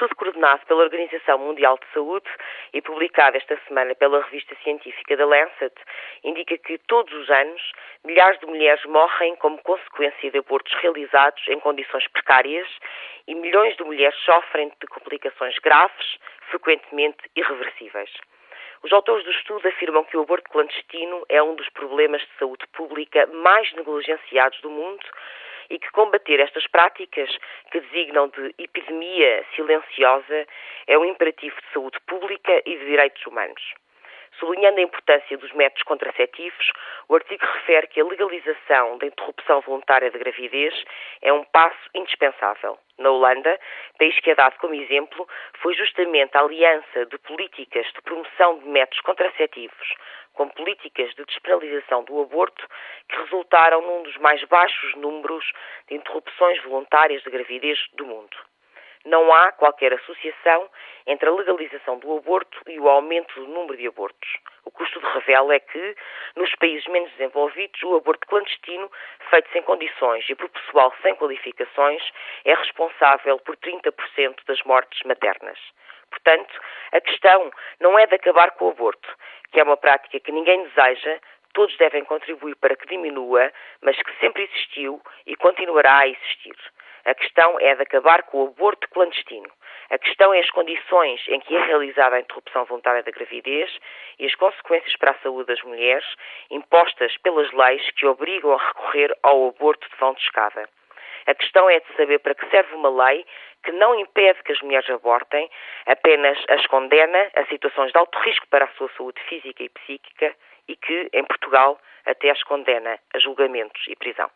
estudo coordenado pela Organização Mundial de Saúde e publicado esta semana pela revista científica The Lancet indica que todos os anos milhares de mulheres morrem como consequência de abortos realizados em condições precárias e milhões de mulheres sofrem de complicações graves, frequentemente irreversíveis. Os autores do estudo afirmam que o aborto clandestino é um dos problemas de saúde pública mais negligenciados do mundo e que combater estas práticas, que designam de epidemia silenciosa, é um imperativo de saúde pública e de direitos humanos. Sublinhando a importância dos métodos contraceptivos, o artigo refere que a legalização da interrupção voluntária da gravidez é um passo indispensável. Na Holanda, país que é dado como exemplo, foi justamente a aliança de políticas de promoção de métodos contraceptivos com políticas de despenalização do aborto que resultaram num dos mais baixos números de interrupções voluntárias de gravidez do mundo. Não há qualquer associação entre a legalização do aborto e o aumento do número de abortos. O que o estudo revela é que, nos países menos desenvolvidos, o aborto clandestino, feito sem condições e por pessoal sem qualificações, é responsável por 30% das mortes maternas. Portanto, a questão não é de acabar com o aborto, que é uma prática que ninguém deseja, todos devem contribuir para que diminua, mas que sempre existiu e continuará a existir. A questão é de acabar com o aborto clandestino. A questão é as condições em que é realizada a interrupção voluntária da gravidez e as consequências para a saúde das mulheres impostas pelas leis que obrigam a recorrer ao aborto de vão de escada. A questão é de saber para que serve uma lei que não impede que as mulheres abortem, apenas as condena a situações de alto risco para a sua saúde física e psíquica e que, em Portugal, até as condena a julgamentos e prisão.